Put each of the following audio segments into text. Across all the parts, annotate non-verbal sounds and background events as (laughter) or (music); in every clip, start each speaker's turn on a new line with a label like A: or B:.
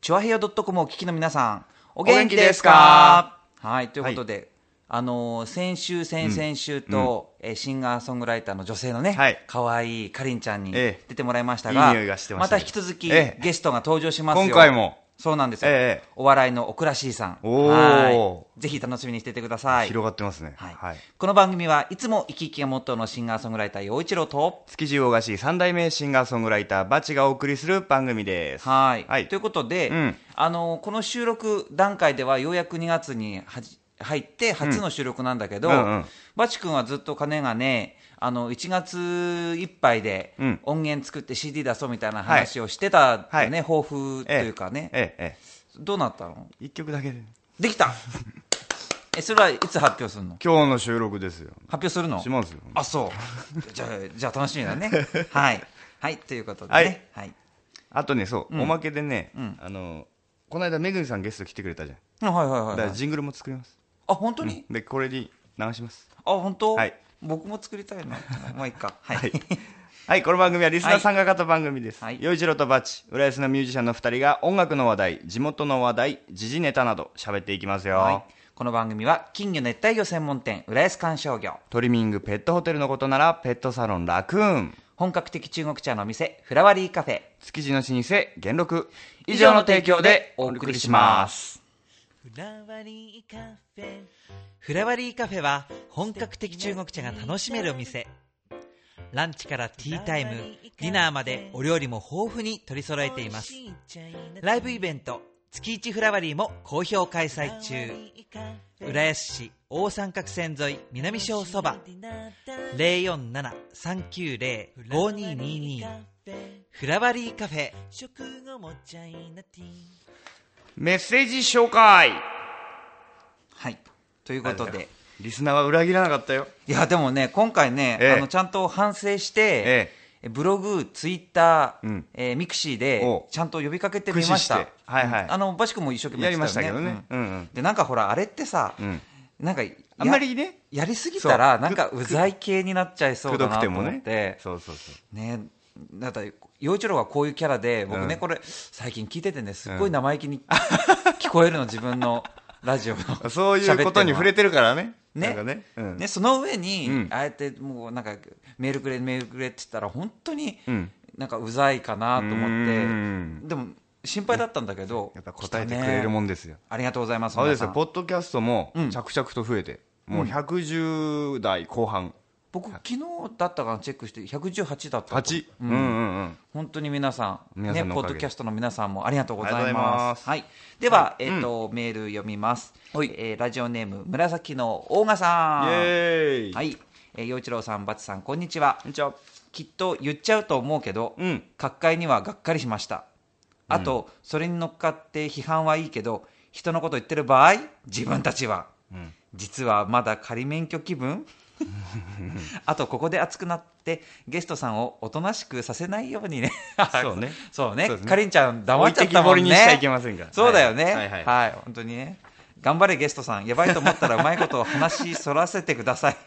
A: チュアヘヨ .com をお聞きの皆さん、お
B: 元気で
A: すす
B: か？
A: かはい、ということで、あのー先週、先々週と、えーシンガーソングライターの女性のね、
B: はい。
A: 可愛いかりんちゃんに
B: ええ。
A: 出てもらいましたが、
B: いい匂いがしてましたね
A: た引き続き、
B: ええ。
A: ゲストが登場しますよ。
B: 今回も
A: そうなんですよ。
B: ええ
A: お笑いの奥らしいさん。はい。ぜひ楽しみにしていてください。
B: 広がってますね。
A: はい
B: はい。
A: この番組はいつも生き生きがモットーのシンガーソングライター陽一郎と、
B: 築地大菓子三代目シンガーソングライターバチがお送りする番組です。
A: はい、
B: はい
A: ということで、
B: うん
A: あのこの収録段階ではようやく2月にはじ入って初の収録なんだけど、
B: うんうんうん
A: バチ君はずっと金がねあの1月いっぱいで
B: うん。
A: 音源作って CD 出そうみたいな話をしてたよね、
B: はい。
A: 抱負というかね、
B: ええ、え
A: どうなったの？
B: え。一曲だけで。
A: できた。(laughs) えそれはいつ発表するの？
B: 今日の収録ですよ。
A: 発表するの？
B: しますよ。
A: あそう。(laughs) じゃあじゃあ楽しみだね。(laughs) はい。はいということで
B: はい。
A: ねはい、
B: あとね、そう、おまけでね、
A: ん。
B: あの、この間めぐみさんゲスト来てくれたじゃん。
A: はいはいはい
B: だか
A: はい
B: らジングルも作ります。
A: あ本当に、
B: で、これに流します。
A: あ本当、
B: はい
A: 僕も作りたいなもういいか。はい、
B: はい。はい、この番組はリスナー参加型番組です。
A: はい。
B: 洋一郎とバチ、浦安のミュージシャンの二人が音楽の話題、地元の話題、時事ネタなど喋っていきますよ。
A: はい。この番組は金魚熱帯魚専門店浦安観賞魚
B: トリミングペットホテルのことならペットサロンラクーン。
A: 本格的中国茶のお店フラワリーカフェ。
B: 築地の老舗元禄。以上の提供でお送りします
A: フラワリーカフェ。フラワリーカフェは本格的中国茶が楽しめるお店。ランチからティータイムディナーまでお料理も豊富に取り揃えています。ライブイベント月一フラワリーも好評開催中。浦安市大三角線沿い南小そば。047-390-5222フラワリーカフェ
B: メッセージ紹介。
A: はい。ということで。
B: リスナーは裏切らなかったよ。
A: いやでもね今回ね、
B: ええ。
A: あのちゃんと反省して、
B: え
A: ブログ、ツイッター、
B: うん。
A: えーミクシーで
B: お
A: ちゃんと呼びかけてみました。
B: 駆使して。はいはい。
A: うん。あのバシ君も一生懸命
B: やりましたけどね。
A: うん。
B: うんうん。
A: でなんかほらあれってさ、
B: うん。
A: なんかや
B: あんまりね。
A: やりすぎたら
B: そう。
A: なんかうざい系になっちゃいそうだなと思って。
B: ね。そうそうそう。
A: ねだって陽一郎がこういうキャラで僕ね、
B: うん。
A: これ最近聞いててねすっごい生意気に聞こえるの自分のラジオの (laughs)
B: そういうことに触れ
A: て
B: てるからね。
A: ね。
B: なんかね,、うん、
A: ねその上に、
B: うん。
A: ああやってもうなんかメールくれメールくれって言ったら本当に
B: うん。
A: なんかうざいかなと思って、
B: うん。
A: でも心配だったんだけど、
B: やっぱ答えてくれるも
A: ん、
B: んですよ、
A: ありがとうございます
B: そうですよポッドキャストも
A: うん
B: 着々と増えて、もう110代後半
A: 僕昨日だったかなチェックして118だったと。
B: 8、うん、うんうんうん。
A: 本当に皆さんね、ポッドキャストの皆さんもありがとうございます。はい、では、えっ、と、メール読みます。
B: はい。
A: えーラジオネーム紫の大賀さん。
B: イエ
A: はい、えー、陽一郎さん、バツさん、こんにちは。
B: こ。んにちは。
A: きっと言っちゃうと思うけど、
B: うん。
A: 各界にはがっかりしました。あと、それに乗っかって批判はいいけど、人のこと言ってる場合、自分たちは、実はまだ仮免許気分 (laughs) あと、ここで熱くなって、ゲストさんをおとなしくさせないようにね。
B: そうね (laughs)
A: そうね。かりんちゃん黙っちゃったもんね。
B: にしちゃいけませんから
A: そうだよね。
B: はいはい
A: はい、本当にね。頑張れゲストさん。やばいと思ったらうまいことを話そらせてください。(laughs)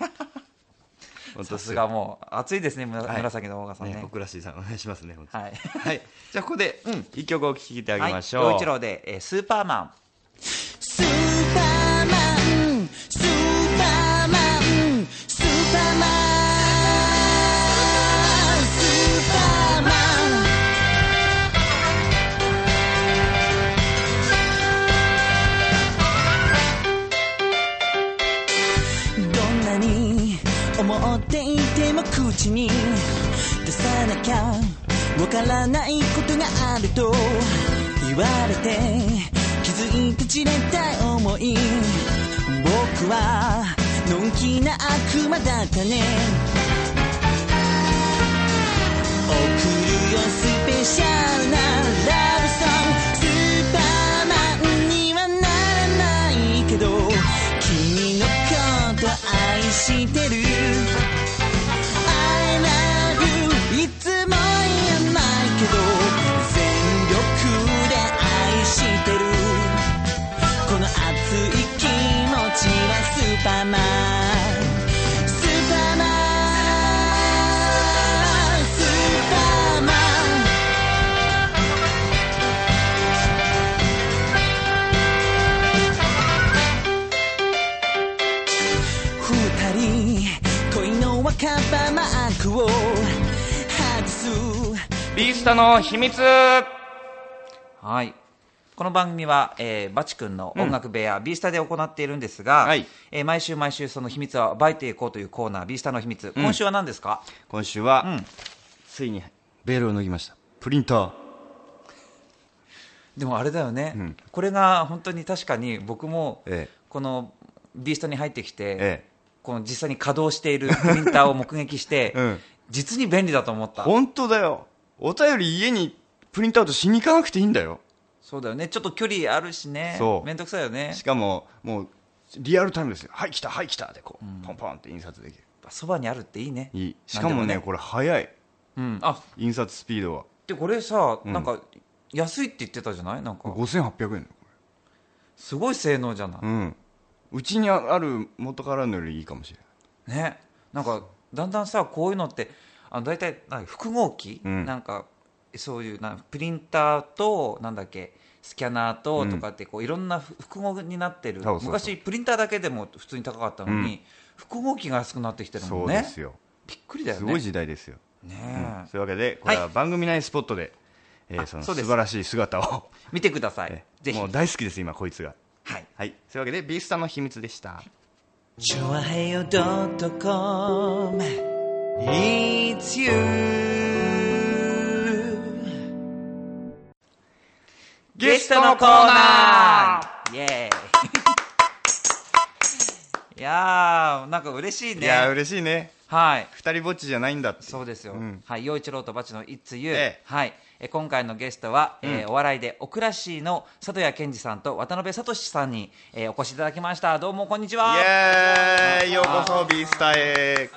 A: さ
B: ですよ
A: がもう熱いですね、紫の大賀さんね。
B: ね僕らしいさんお願いしますね
A: はい。
B: はいじゃあここで一曲お聴きいただきましょう、
A: はい、陽一郎で、えースーパーマン。
C: ても口に出さなきゃわからないことがあると言われて気づいて散れた思い。僕はのんきな悪魔だったね。送るよスペシャルなラブソング。スーパーマンにはならないけど君のこと愛してる。ーマン」「スーパーマンスーパーマン」「二人恋のマー
B: クを外す」ビースの秘密。
A: はい。この番組は、えーバチ君の音楽部屋、ビースタで行っているんですが、
B: はい。
A: えー毎週毎週その秘密を暴いていこうというコーナー、ビースタの秘密。今週は何ですか、
B: 今週は、
A: うん。
B: ついにベールを脱ぎました。プリンター。
A: でもあれだよね、
B: うん。
A: これが本当に確かに僕も、
B: ええ。
A: このビースタに入ってきて、
B: ええ。
A: この実際に稼働しているプリンターを目撃して、(laughs)
B: うん。
A: 実に便利だと思った。
B: 本当だよ。お便り家にプリントアウトしに行かなくていいんだよ
A: そうだよね。ちょっと距離あるしね。
B: そう。
A: めんどくさいよね。
B: し。かももうリアルタイムですよ。はい来たはい来たでこう、ポンポンって印刷できる。
A: そばにあるっていいね。
B: いい。しかもね。
A: なんで
B: これ早い。
A: うん。あ、
B: 印刷スピードは。
A: で、これさ、
B: うん。
A: なんか、安いって言ってたじゃない？なんか、
B: 5800円だよ
A: すごい性能じゃない、
B: うん。うちにある元からのよりいいかもしれ
A: ね。なんか、だんだんさ、こういうのって、あの、大体、なんか複合機、
B: うん。
A: なんか、そういう、なんプリンターと、なんだっけ、スキャナーと
B: うん
A: とかってこういろんな複合になってる。
B: そうそうそう。
A: 昔プリンターだけでも普通に高かったのに、
B: うん。
A: 複合機が安くなってきてるもんね。
B: そうですよ。
A: びっくりだよね。
B: すごい時代ですよ、
A: ね
B: うん。
A: え。
B: そういうわけでこれは番組内スポットで、えーその素晴らしい姿を、
A: 見てください。
B: え
A: ぜひ。
B: もう大好きです今こいつが。
A: はい。
B: はい。そういうわけでビースタの秘密でした。
C: チョアヘヨドットコム。It's you
A: ゲストのコーナー。イエーイ。(laughs) いやーなんか嬉しいね。
B: いや嬉しいね。
A: はい。
B: 二人ぼっちじゃないんだって。
A: そうですよ、
B: ん。
A: はい陽一郎とバチの You、
B: ええ。
A: はい。え今回のゲストは、えーお笑いでオクラシーの佐渡谷健二さんと渡辺聡さんに、えーお越しいただきました。どうもこんにちは。
B: イエーイ。ようこそビースタへ。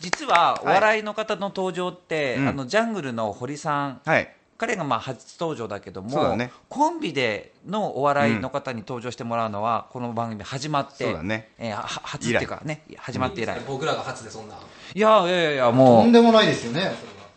A: 実はお笑いの方の登場って、
B: うん。
A: あのジャングルの堀さん。
B: はい
A: 彼がまあ初登場だけども
B: ね。
A: コンビでのお笑いの方に登場してもらうのは、この番組始まって
B: そうだね。
A: えーは初っていうかね始まって以来、
D: 僕らが初でそんな。
A: いやいやいやいやもう。
E: とんでもないですよね。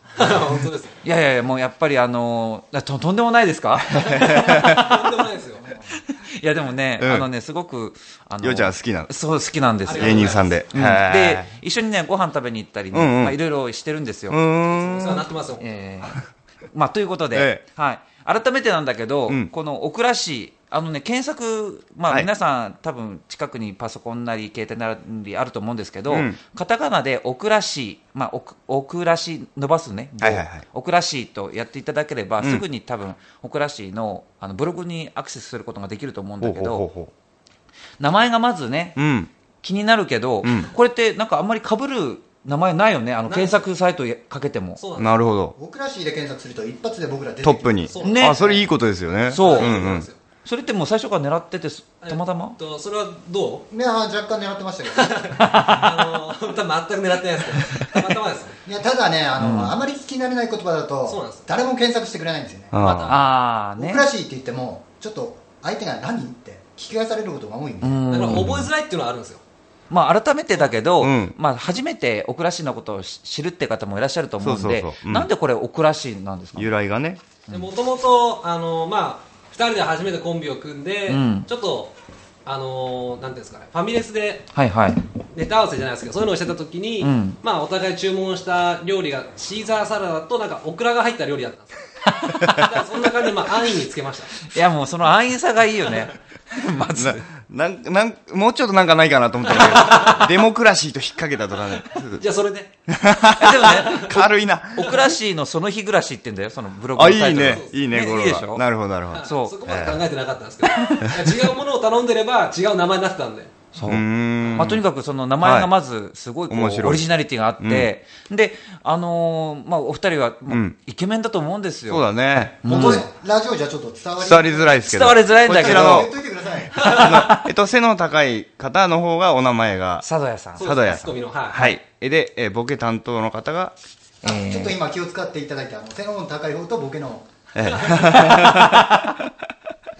E: (laughs)
D: 本当ですよ。
A: いやいやいやもうやっぱりあのーととんでもないですか？
D: とんでもないですよ。(laughs)
A: いやでもね、
B: うん。
A: あのねすごくあの
B: ようちゃん好きなの
A: そう好きなんですよ。
B: 芸人さんで、
A: うん。
B: はい。
A: で一緒にねご飯食べに行ったりね、
B: うんうん。
A: まあいろいろしてるんですよ、
B: うーん。
D: お世話になってますよ。
A: えーまあということで、
B: え
A: はい。改めてなんだけど、
B: うん。
A: このオクラ市あのね検索まあ
B: はい。
A: 皆さん多分近くにパソコンなり携帯なりあると思うんですけど、
B: うん。
A: カタカナでオクラ市まあオクオクラ市伸ばすね、
B: はいはいはい。
A: オクラ市とやっていただければ、
B: うん。
A: すぐに多分オクラ市のあのブログにアクセスすることができると思うんだけど
B: ほうほうほ
A: 名前がまずね気になるけど、
B: うん。
A: これってなんかあんまり被る名前ないよね。あの検索サイトかけても。
D: そうな
B: るほど。
E: 僕らしいで検索すると一発で僕ら出て
B: トップに。
A: ね
B: あそれいいことですよね。
A: そう。
B: うん
D: そうなん。
A: それってもう最初から狙っててすたまたま？
D: えっとそれはどう？
E: いや若干狙ってましたけど、ね、(laughs)
D: あの多分全く狙ってないですけど、たまたまですね。(laughs)
E: いやただねあの、あまり聞き慣れない言葉だと誰も検索してくれないんですよね。
B: あ。
A: ああね。
E: 僕らしいって言ってもちょっと相手が何？って聞き返されることが多いんで、
A: うん。
D: だから覚えづらいっていうのはあるんですよ。
A: まあ改めてだけど、
B: うん。
A: まあ初めてオクラシのことを知知るって方もいらっしゃると思うんで
B: そうそうそう。うん。
A: なんでこれオクラシなんですか？
B: 由来がね。
D: でもともとあのまあ二人で初めてコンビを組んで、
A: うん。
D: ちょっとあのなんていうんですかね、ファミレスで
A: はいはい。
D: ネタ合わせじゃないですけどそういうのをしてた時に、
A: うん。
D: まあお互い注文した料理がシーザーサラダとなんかオクラが入った料理だったんです。(laughs) そんな感じでまあ安易につけました。
A: いやもうその安易さがいいよね。(laughs) まず
B: ななんなんもうちょっとなんかないかなと思ったんだけど (laughs) デモクラシーと引っ掛けたとかね。
D: じゃあそれで。(laughs)
A: でもね
B: 軽いな。
A: オクラシのその日暮らしって言うんだよそのブログ
B: あい
A: のサイトが
B: いね。いいねこれ
A: いいでしょ？
B: はなるほどなるほど。
A: そう。
D: そこまで考えてなかったんですけど、(laughs) 違うものを頼んでれば違う名前になってたんで。
A: そう。
B: うーん。
A: まあ、とにかくその名前がまずすごいこう、
B: 面白い。
A: オリジナリティがあって、で、あのーまあ、お二人は、イケメンだと思うんですよ。
B: そうだね。
E: 本当ねラジオじゃちょっと伝わり
B: 伝わりづらいですけど。
A: 伝わりづらいんだけど。
B: こちらの
E: 言っといてください。(laughs)
B: あのえっと背の高い方の方がお名前が
A: 佐渡屋さん。
B: 佐渡屋さん。
D: ツッコミのはい。
B: はい。えでえボケ担当の方が
E: あちょっと今気を使っていただいてあの背の高い方とボケの。
B: え
E: え。(laughs)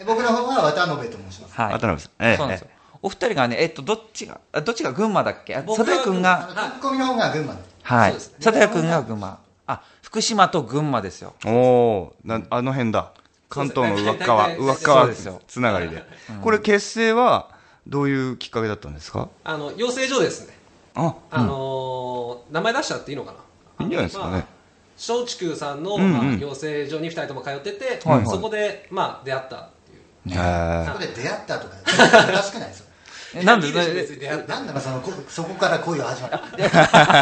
E: 僕の方は渡辺と申します。
A: はい。
B: 渡辺さん。ええ。
A: そうなんですよ。お二人がね、えっと、どっちが、あどっちが群馬だっけ？佐渡屋くんが、
E: ツッコミの方が群馬。で
A: はい。佐渡屋くんが群馬。あ、福島と群馬ですよ。
B: おおーなあの辺だ。関東の上っ側上っ側
A: そうですよ。
B: つながりで。これ結成はどういうきっかけだったんですか？
D: あの養成所ですね。
B: あ。
D: あのー名前出しちゃっていいのかな？
B: いいんじゃないですかね。
D: まあ松竹さんの、まあ、養成所に2人とも通ってて、そこで、まあ、出会ったっていう。
B: へ
E: そこで出会ったとか (laughs) おかしくないですよ。
A: えなんで
E: なんだかそのこそこから恋が始まっ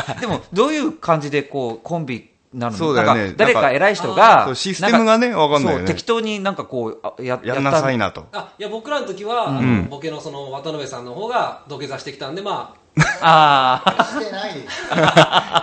E: た (laughs)
A: でも、どういう感じでこう、コンビになるの？
B: そうだよね。
A: 誰
B: か
A: か偉い人
B: ー
A: が、
B: システムがねわかんないよね。
A: 適当になんかこう、あや
B: やんなさいなと。
D: あいや僕らの時は、ボケのその渡辺さんの方が土下座してきたんでま
A: あ。(laughs) あ。(laughs)
E: してない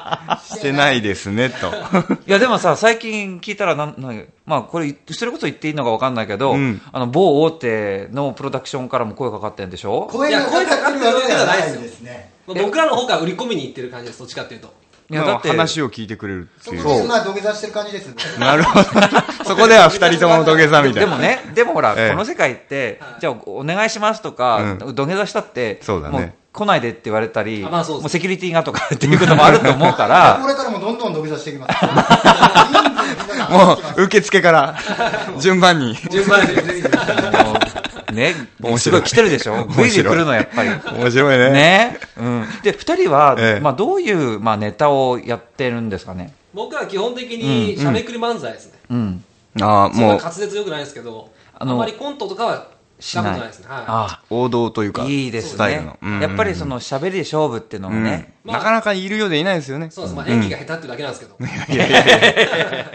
E: (laughs)
B: してないですね、と。(laughs)
A: いやでもさ、最近聞いたらなん、なんまあこれ、それこそ言っていいのかわかんないけど、
B: うん。
A: あの、某大手のプロダクションからも声かかってんでしょ？
E: 声がかかってるわけではないです。ね。
D: 僕らの方から売り込みに行ってる感じですどっちかっていうと。
A: いや、だって、
B: 話を聞いてくれるっていう。
E: そこでまあ土下座してる感じです
B: なるほど。(laughs) そこでは二人とも土下座みたいな。
A: でもね、でもほら、
B: ええ。
A: この世界って、じゃあお願いしますとか、土下座したって、
B: そうだね。
A: もう来ないでって言われたり、
D: あまあそう
A: もうセキュリティがとかっていうこともあると思うか
E: こ
A: ら、(laughs)
E: れからもどんどん土下座していきます (laughs)
B: もう、受付から、順番に。
D: 順番で全員
A: もうね、
B: 面白い
A: すごい来てるでしょ ?V で来るのやっぱり。
B: 面白いね。
A: ね。うん。で、二人は、
B: ええ
A: まあどういう、まあネタをやってるんですかね？
D: 僕らは基本的にしゃべくり漫才ですね、
A: うん。
B: ああ、
D: そんな
B: もう、
D: 滑舌よくないですけどあ
A: あの
D: まりコントとかはしたことないですね。はい。
A: あ
B: 王道というか、
A: あ、いいですね。
B: スタイルの。うん。
A: やっぱりその喋りで勝負っていうのがね、
B: うん。なかなかいるようでいないですよね。
D: そうです、まあ、演技が下手っていうだけなんですけど、
B: いやいやいや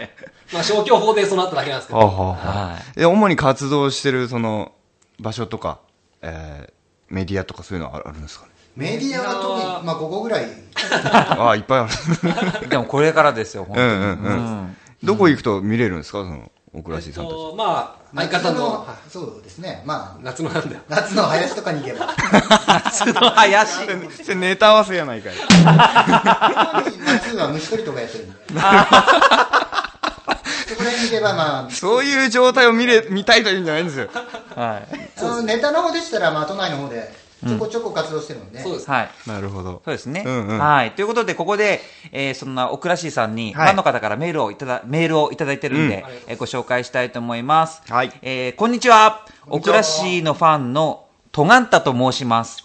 D: まあ消去法でそうなっただけなんですけど。
B: は
A: い。
B: で主に活動してるその場所とか、えーメディアとかそういうのはあるんですかね？
E: メディアは特にまあここぐらい。
B: あ (laughs) あ、いっぱいある。(laughs)
A: でもこれからですよ、本当に。
B: うんうん。うん。どこ行くと見れるんですか？その、オクラシーさんたち。
D: えっとまあ相
E: 夏
D: 方のはい
E: そうですねまあ
D: 夏のなんだよ
E: 夏の林とかに行けば
A: 夏の林。(laughs)
B: それネタ合わせやないかい。
E: 夏は虫取りとかやってるんで (laughs) そこら辺に行けばまあ
B: そういう状態を見れ、見たいというんじゃないんですよ。
A: はい。
E: あのネタの方でしたらまあ都内の方でちょこちょこ活動してるんで、
D: そうです
A: はい。
B: なるほど。
A: そうですね。
B: うんうん
A: はい。ということで、ここで、えーそんな、オクラシーさんに、
B: はい
A: ファンの方からメールをいただ、メールをいただいてるんで、
D: うん
A: えーご紹介したいと思います。
B: はい
A: えーこんにちは。オク
E: こんにちは
A: ラシーのファンの、トガンタと申します。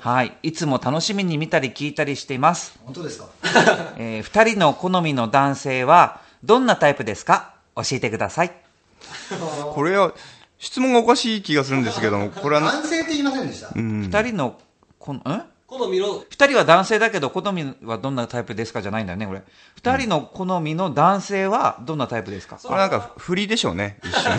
A: はい。いつも楽しみに見たり聞いたりしています。
E: 本当ですか？(laughs)
A: えー二人の好みの男性は、どんなタイプですか？教えてください。
B: これは、質問がおかしい気がするんですけども、これはな、
E: 男性って言いませんでした、
B: うん。
A: 二人の、この、ん
D: 好みの
A: 二人は男性だけど、好みはどんなタイプですかじゃないんだよね、これ。二人の好みの男性はどんなタイプですか、
B: これなんか、振りでしょうね。(laughs) 一瞬。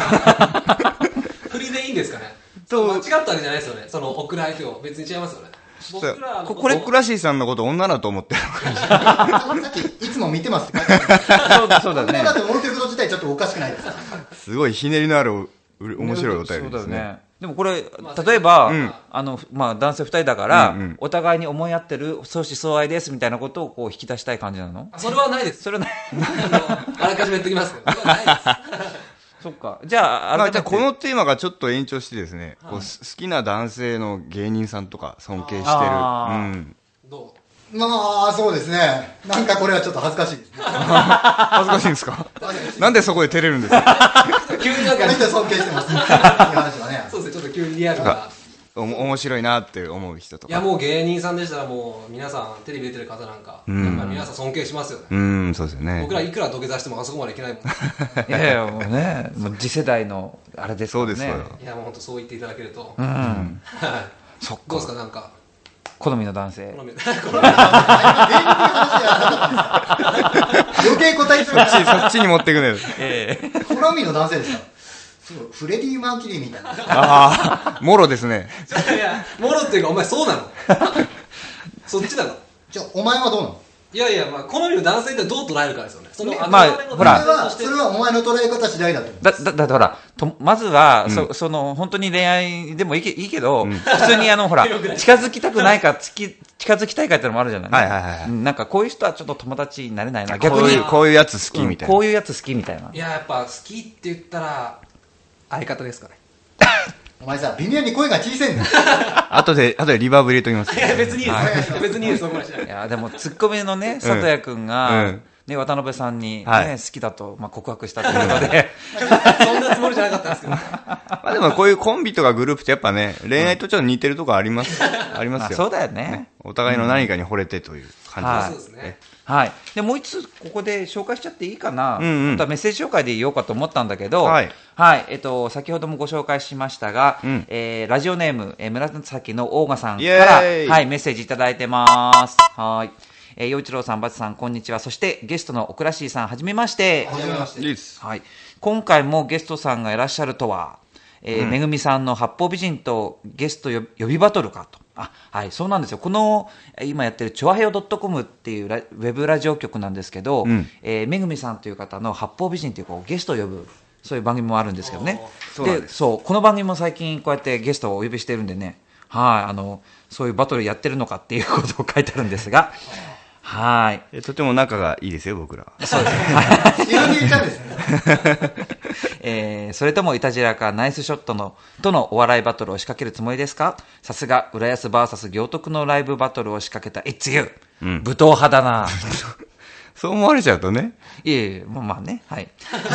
D: 振りでいいんですかね？
B: そう
D: 間違ったわけじゃないですよねその送られてを別に違いますよね僕らの
B: ここれ、クラシーさんのこと女だと思ってる。(laughs)
E: さっきいつも見てますって書いてある (laughs)
A: そうだ、そうだね
E: 女だ。と思ってること自体ちょっとおかしくないですか？
B: すごいひねりのある、面白いお便りですね。
A: だよね。でもこれ、例えば、
B: ん
A: あの、まあ、男性二人だから、
B: うんうん
A: お互いに思い合ってる、相思相愛ですみたいなことをこう引き出したい感じなの？
D: あそれはないです
A: それな、(laughs)
D: あのあらかじめ言ってきますそれはないです
A: そっか。じゃあ、
B: まあ、じゃあこのテーマがちょっと延長してですね、こうす好きな男性の芸人さんとか尊敬してる。うん。
D: ど
E: まあそうですね。なんかこれはちょっと恥ずかしいですね。(laughs)
B: 恥ずかしいんですか？なんでそこで照れるんですか？
D: う急になんか
E: 尊敬してます。っていう話はね
D: そうですねちょっと急にリアルな。
B: おも面白いなって思う人とか。
D: いやもう芸人さんでしたらもう皆さんテレビ出てる方なんか、
B: ん。
D: やっぱり皆さん尊敬しますよね、
B: うん、そうですよね。
D: 僕。らいくら土下座してもあそこまでいけないもん。い (laughs)
A: いやいや、もうね、もう次世代の、あれですからね。
B: そうですよ。
D: やもう本当そう言っていただけると、
A: うん。
D: はい。
A: そっ
D: どうですか？なんか
A: 好みの男性。
D: 好。み。(laughs) (laughs)
E: 余計答えてる
B: そっち、そっちに持っていくね。
A: ええ。
E: 好みの男性ですか？そうフレディ・マーキュリーみたいな。
B: ああ、もろですね。
D: いやもろっていうかお前そうなの？(laughs) そっちなの？
E: じゃあお前はどうなの？
D: いやいや、まあ、好みの男性ってどう捉えるかですよね。その、
A: まあほら
E: それはそれはお前の捉え方次第だと
A: だ、だ、だってほら、とまずは、そ、その、本当に恋愛でもいいけいいけど、普通にあの、ほら、(laughs) 近づきたくないか、つき、近づきたいかってのもあるじゃない
B: はいはいはい
A: なんかこういう人はちょっと友達になれないな。逆に
B: こういう、、こういうやつ好きみたいな。
A: うんこういうやつ好きみたいな。
D: いや、やっぱ好きって言ったら、相方ですかね。(laughs)
E: お前さ微妙に声が小さいんだよ (laughs)
B: 後で、後でリバーブ入れときます。
D: いや、別にいいです。(laughs) 別にいいです、そこまでしない
A: いや、でも、ツッコミのね、佐藤谷くんが、
B: うん
A: ね、渡辺さんに、ね
B: はい
A: 好きだと、まあ、告白したということで、(laughs)
D: そんなつもりじゃなかったんですけど。
B: まあでもこういうコンビとかグループってやっぱね、恋愛とちょっと似てるとこあります。ありますよ。
A: まあそうだよね。
B: お互いの何かに惚れてという感じ
A: はい
D: そうですね。
A: はい、でもう一つここで紹介しちゃっていいかな、
B: うんうん
A: 本当はメッセージ紹介で言おうかと思ったんだけど、
B: はい
A: えっと、先ほどもご紹介しましたが、
B: うん
A: えーラジオネーム、えー紫のオーガさんか
B: イ
A: ら、はい、メッセージいただいてます。はい。えー、陽一郎さん、バツさん、こんにちは。そして、ゲストのオクラシーさん、はじめまして。
E: はじめまして
B: いいです
A: はい。今回もゲストさんがいらっしゃるとは、えーめぐみさんの八方美人とゲストよ予備バトルかと。あ、はい、そうなんですよ。この、えー今やってるチョアヘヨ .com っていうラウェブラジオ局なんですけど、
B: ん
A: えーめぐみさんという方の八方美人っていうこうゲストを呼ぶ、そういう番組もあるんですけどね。
B: です
A: そう、この番組も最近こうやってゲストをお呼びしてるんでね、はい、あの、そういうバトルやってるのかっていうことを書いてあるんですが、はい。
B: えとても仲がいいですよ、僕らは。
E: 自分で (laughs) 言っちゃうんですね
A: えーそれともいたじらかナイスショットのとのお笑いバトルを仕掛けるつもりですか？さすが浦安 VS 行徳のライブバトルを仕掛けた It's you、
B: うん。
A: 武闘派だな。(laughs)
B: そう思われちゃうとね。
A: いえいえまあまあねはい。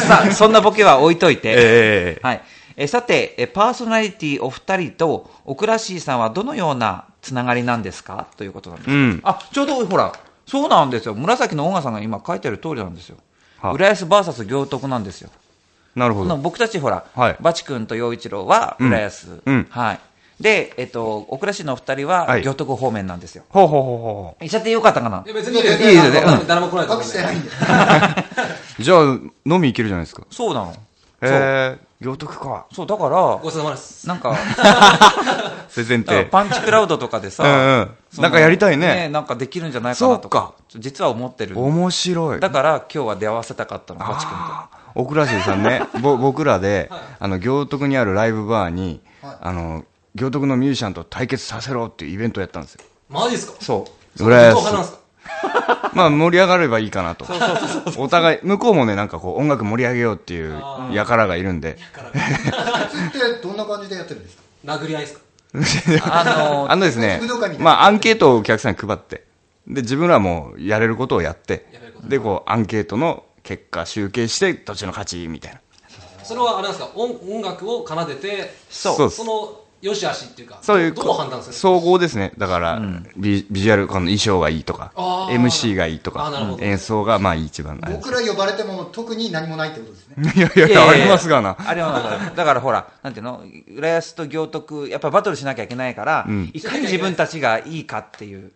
A: さあそんなボケは置いといて、(laughs)
B: ええ
A: はい。えーさてえーパーソナリティお二人とオクラシーさんはどのようなつながりなんですか？ということなんです、
B: うん。
A: あちょうどほらそうなんですよ。紫のオガさんが今書いてる通りなんですよ。
B: は
A: 浦安 VS 行徳なんですよ
B: なるほど。
A: 僕たちほら、
B: はい
A: バチ君と陽一郎は浦安、
B: うん
A: はい。で、えっと、小倉市のお二人は
B: はい
A: 行徳方面なんですよ。
B: ほうほうほうほ
A: 言っちゃってよかったかな？い
D: や別にいいです
E: いいです
A: ねうん
D: 誰も来ないと
E: してないんで
B: う。(laughs) じゃあ、飲み行けるじゃないですか。
A: そうなの。
B: へえ、行徳か。
A: そう、だから
D: ご、ちそうさまです
A: なんか、(laughs)
B: それ前。
A: パンチクラウドとかでさ、
B: うんうん
A: その
B: なんかやりたいね
A: なんかできるんじゃないかなとか、実は思ってる。
B: 面白い。
A: だから今日は出会わせたかったの、バチ君と。
B: あーオクラシーさんね、(laughs) ぼ僕らで、あの、行徳にあるライブバーに、あの、行徳のミュージシャンと対決させろっていうイベントをやったんですよ。
D: マジですか？
A: そう。
B: 浦安
D: 武闘派なんですか？
B: まあ盛り上がればいいかなと。お互い、向こうもね、なんかこう音楽盛り上げようっていう輩がいるんで。(laughs)
E: それってどんな感じでやってるんですか？
D: 殴り合いですか？(laughs)
A: あの
B: あのですねまあアンケートをお客さんに配って、で、自分らもやれることをやって。で、こうアンケートの結果集計して、どっちの勝ちみたいな。
D: それはあれなんですか？音音楽を奏でて
A: そう。
B: そ
D: の良し悪しっていうか
B: そういう、
D: どう判断する？
B: 総合ですね。だから、ビビジュアル、この衣装がいいとか、
D: あー。
B: MC がいいとか
D: あーなるほ、ど。
B: 演奏がまあ一番あ
E: 僕ら呼ばれても特に何もないってことですね。(laughs)
B: いやいやいや、ありますがな。(laughs)
A: あれはだから、だからほら、なんていうの、浦安と行徳、やっぱバトルしなきゃいけないから、
B: ん。
A: いかに自分たちがいいかっていう、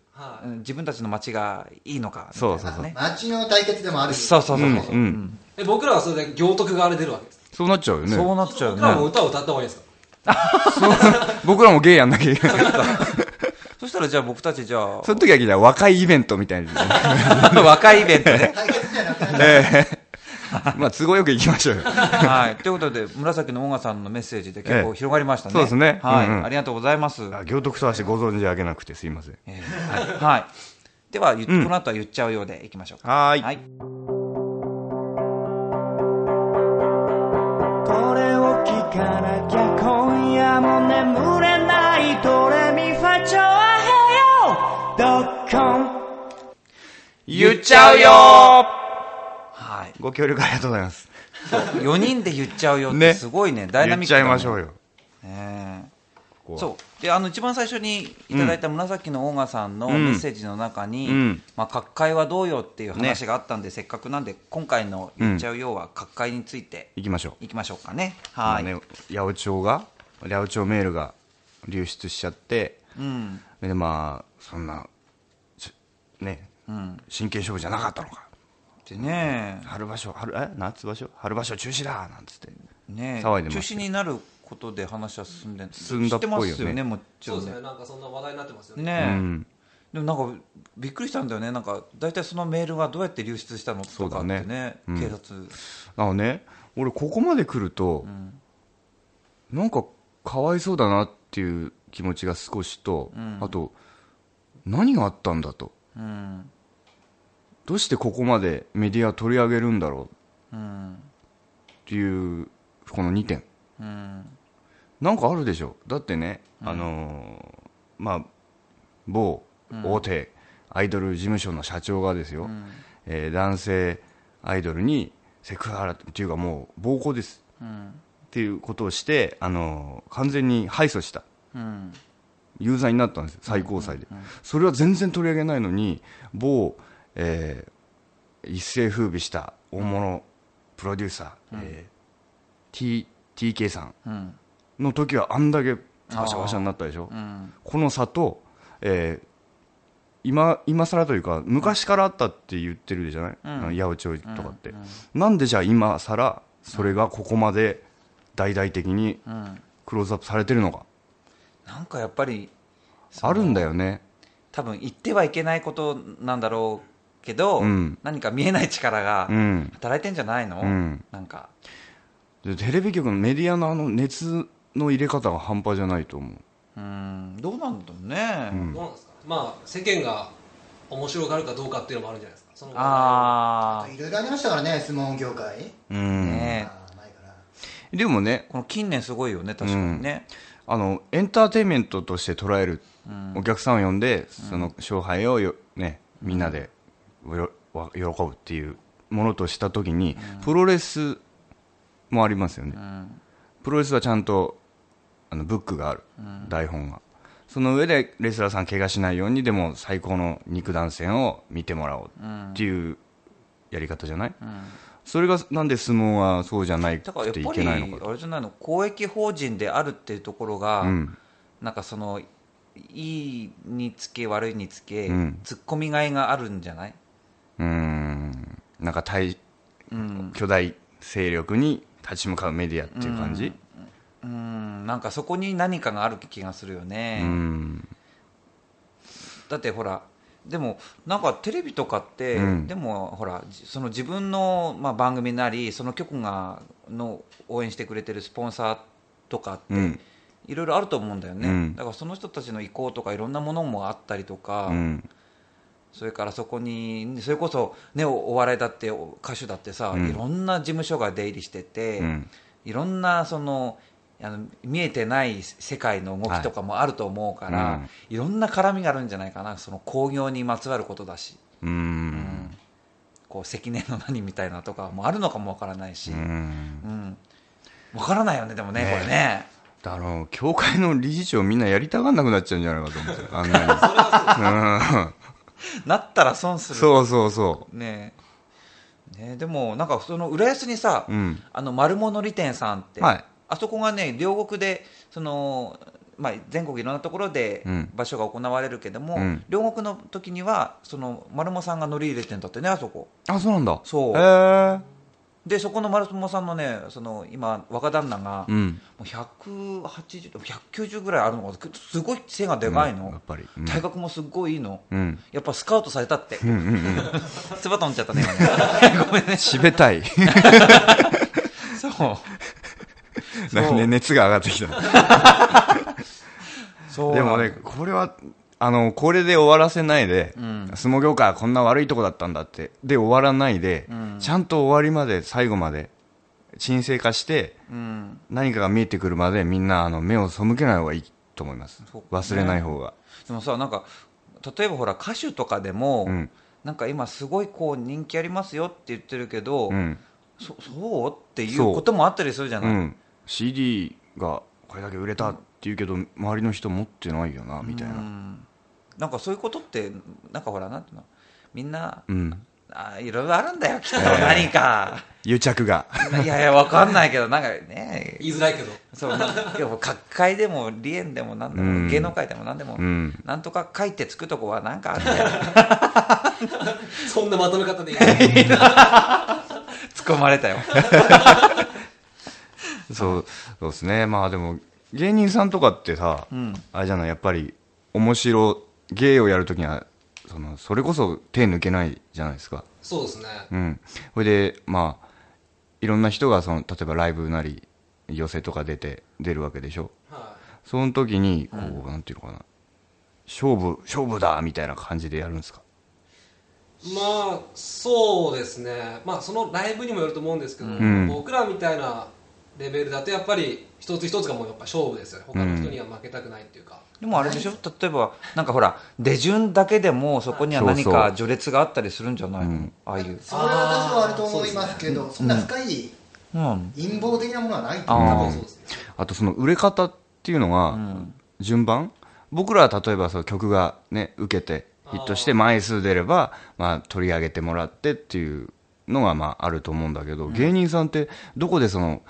A: 自分たちの街がいいのかみたいな、
B: そうそうそう
A: ね。
E: 街の対決でもあるし
A: そうそうそうそう。
B: うんうん
D: え僕らはそれで行徳側で出るわけです
B: そうなっちゃうよね。
A: そうなっちゃう
D: 僕らも
A: よね。
D: 歌を歌った方がいいですか？(laughs)
B: 僕らもゲイやんなきゃいけない。(laughs)
A: そしたらじゃあ僕たちじゃあ、
B: その時はじゃあ若いイベントみたいな。(laughs)
A: 若いイベントね。
E: 対決じゃなくなる
B: ええ (laughs) まあ、都合よく行きましょうよ。(laughs)
A: はい。ということで、紫のオガさんのメッセージで結構広がりましたね。
B: そうですね
A: はい、
B: うんうん
A: ありがとうございます。
B: あ行徳とはしてご存知あげなくてすいません。
A: えーはい。はい。では、ゆこの後は言っちゃうようでいきましょうか。
B: はーい。
A: はい。
F: これを聞かなきゃ今夜も眠れないドレミファチョアヘヨドッコン
B: 言っちゃうよ
A: はい。
B: ご協力ありがとうございます。
A: 4人で言っちゃうよって
B: ね
A: すごいね、ダイナ
B: 言っちゃ
A: ミックだね
B: いましょうよ。
A: ね
B: こう
A: そう。で、あの、一番最初にいただいた紫のオーガさんの
B: うん
A: メッセージの中に、
B: うん
A: まあ、各界はどうよっていう話があったんで、せっかくなんで、今回の言っちゃうようは各界について
B: 行きましょう。
A: いきましょうかね。はい。
B: 八百長が、八百長メールが流出しちゃって、
A: うん。
B: で、まあ、そんな、ちね、
A: うん。
B: 真剣勝負じゃなかったのか。
A: でね、
B: 春場所、春、え？夏場所？春場所中止だ！なんつって。
A: ね
B: 騒いでま
A: 中
B: す
A: 止になることで話は進んで
B: 進んだっぽいよね。
A: 知ってますよね、もちろね。
D: そうんですね。なんかそんな話題になってますよね。
A: ね
B: うん。
A: でもなんかびっくりしたんだよね、なんか大体そのメールがどうやって流出したのとかってね、
B: そうだね。うん。
A: 警察、
B: あのね、俺ここまで来ると、なんかかわいそうだなっていう気持ちが少しと、あと、何があったんだと。
A: うん、
B: どうしてここまでメディアを取り上げるんだろう？
A: うん、
B: っていう、この2点。
A: うん、
B: なんかあるでしょ？だってね、あのーまあ、某大手アイドル事務所の社長がですよ、えー男性アイドルにセクハラっていうかもう暴行です。
A: うん、
B: っていうことをして、あのー完全に敗訴した。
A: うん、
B: 有罪になったんですよ最高裁で、それは全然取り上げないのに某、えー一世風靡した大物プロデューサー、えー T TK さん
A: うん。
B: の時はあんだけワシャワシャになったでしょ、
A: うん。
B: この差と、えー今今更というか昔からあったって言ってるじゃない、あの八百長とかって、なんでじゃあ今更それがここまで大々的に
A: うん。
B: クローズアップされてるのか、
A: なんかやっぱり
B: あるんだよね。
A: 多分言ってはいけないことなんだろうけど、
B: うん。
A: 何か見えない力が
B: うん。
A: 働いてんじゃないの、
B: うん。
A: なんか。
B: でテレビ局のメディアのあの熱の入れ方が半端じゃないと思う。
A: うん。どうなんだろうね、
B: ん。
D: どうなんですか？まあ世間が面白がるかどうかっていうのもあるんじゃないですか。その
A: あ
E: いろいろありましたからね相撲業界。
B: うん。
A: あね
B: でもね
A: この近年すごいよね確かにね、
B: あのエンターテインメントとして捉える、お客さんを呼んでその勝敗をよ、ね、みんなで喜ぶっていうものとした時に、プロレスもありますよね、プロレスはちゃんとあのブックがある、台本が。その上でレスラーさん怪我しないようにでも最高の肉弾戦を見てもらおうっていうやり方じゃない、それがなんで相撲はそうじゃない
A: だからやっ
B: くてい
A: ぱり
B: けないのか
A: あれじゃないの公益法人であるっていうところが、
B: うん。
A: なんかそのいいにつけ悪いにつけ、
B: うん。
A: ツッコミがいがあるんじゃない？
B: なんか対
A: うん。
B: 巨大勢力に立ち向かうメディアっていう感じ？
A: うん。なんかそこに何かがある気がするよ
B: う
A: ね、
B: ん。
A: だってほらでもなんかテレビとかって、
B: うん。
A: でもほらじその自分の、まあ、番組なりその局がの応援してくれてるスポンサーとかって、
B: うん。
A: いろいろあると思うんだよね、
B: うん。
A: だからその人たちの意向とかいろんなものもあったりとか、
B: うん
A: それからそこにそれこそ、ね、おお笑いだってお歌手だってさ、
B: うん。
A: いろんな事務所が出入りしてて、
B: うん。
A: いろんなそのあの見えてない世界の動きとかもあると思うから、
B: はいうん。
A: いろんな絡みがあるんじゃないかな。その興行にまつわることだし、
B: うーん。
A: こう積年の何みたいなとかもあるのかもわからないし、
B: う
A: うん。
B: ん
A: わからないよねでもねこれね。
B: あの教会の理事長みんなやりたがんなくなっちゃうんじゃないかと思ってあんなに (laughs) (laughs)
A: なったら損する。
B: うんそうそう。そ
A: ねえ。ねえでもなんかその浦安にさ、
B: ううん。
A: あの丸物利店さんって、
B: はい。
A: あそこがね両国でその、まあ、全国いろんなところで
B: うん。
A: 場所が行われるけども、
B: うん。
A: 両国の時にはその丸茂さんが乗り入れてんだってねあそこ。
B: あそうなんだ。
A: そう。
B: へえ
A: でそこの丸茂さんのねその今若旦那が、も
B: うん
A: う180190ぐらいあるのがすごい背がでかいの、
B: うんやっぱり。うん。
A: 体格もすっごいいいの、
B: うん。
A: やっぱスカウトされたって、(laughs) つば飛んじゃったね今ね。(laughs) ごめんね。
B: しべたい。(laughs)
A: そう。
B: なんかね熱が上がってきた。
A: そう。
B: でもねこれはあのこれで終わらせないで、
A: ん。
B: 相撲業界はこんな悪いとこだったんだって。で終わらないで、
A: ん。
B: ちゃんと終わりまで最後まで沈静化して
A: うん。
B: 何かが見えてくるまでみんなあの目を背けない方がいいと思います。
A: そう
B: 忘れない方が、
A: でもさなんか例えばほら歌手とかでも、
B: うん。
A: なんか今すごいこう人気ありますよって言ってるけど、
B: うん。
A: そそうっていうこともあったりするじゃない、
B: うん、CD がこれだけ売れたっていうけど、周りの人持ってないよなみたいな、
A: うんなんかそういうことってなんかほらなんていうのみんな
B: うん、
A: あいろいろあるんだよきっと
B: ええ。
A: 何か、
B: 癒着が。
A: いやいやわかんないけどなんかね。
D: 言いづらいけど。
A: そうなんかでも各界でも梨園でも何でも、
B: うん。
A: 芸能界でも何でも、
B: うん。
A: なんとか書いてつくとこはなんかあるんだよ。
D: そんなまとめ方でいい
A: 突っ込まれたよ。(laughs)
B: そうそうですね。まあでも芸人さんとかってさ、
A: ん。
B: あれじゃないやっぱり面白芸をやるときにはそのそれこそ手抜けないじゃないですか。
D: そうですね。
B: うん。それでまあいろんな人がその例えばライブなり寄せとか出て出るわけでしょ。
D: は
B: その時にこう、なんていうのかな。勝負勝負だみたいな感じでやるんですか？
D: いまあそうですね。まあそのライブにもよると思うんですけど、
B: ん。
D: 僕らみたいなレベルだとやっぱり一つ一つがもうやっぱ勝負ですよね。他の人には負けたくないっていうか、
A: でもあれでしょ？例えばなんかほら出順だけでもそこには何か序列があったりするんじゃないの、ああいう。
E: それは私はあると思いますけどそんな深い
A: うん。
E: 陰謀的なものはないと
A: あ
E: 思う
B: あとその売れ方っていうのが、順番？僕らは例えばその曲がね受けてヒットして枚数出れば、まあ、取り上げてもらってっていうのが、まあ、あると思うんだけど、芸人さんってどこでその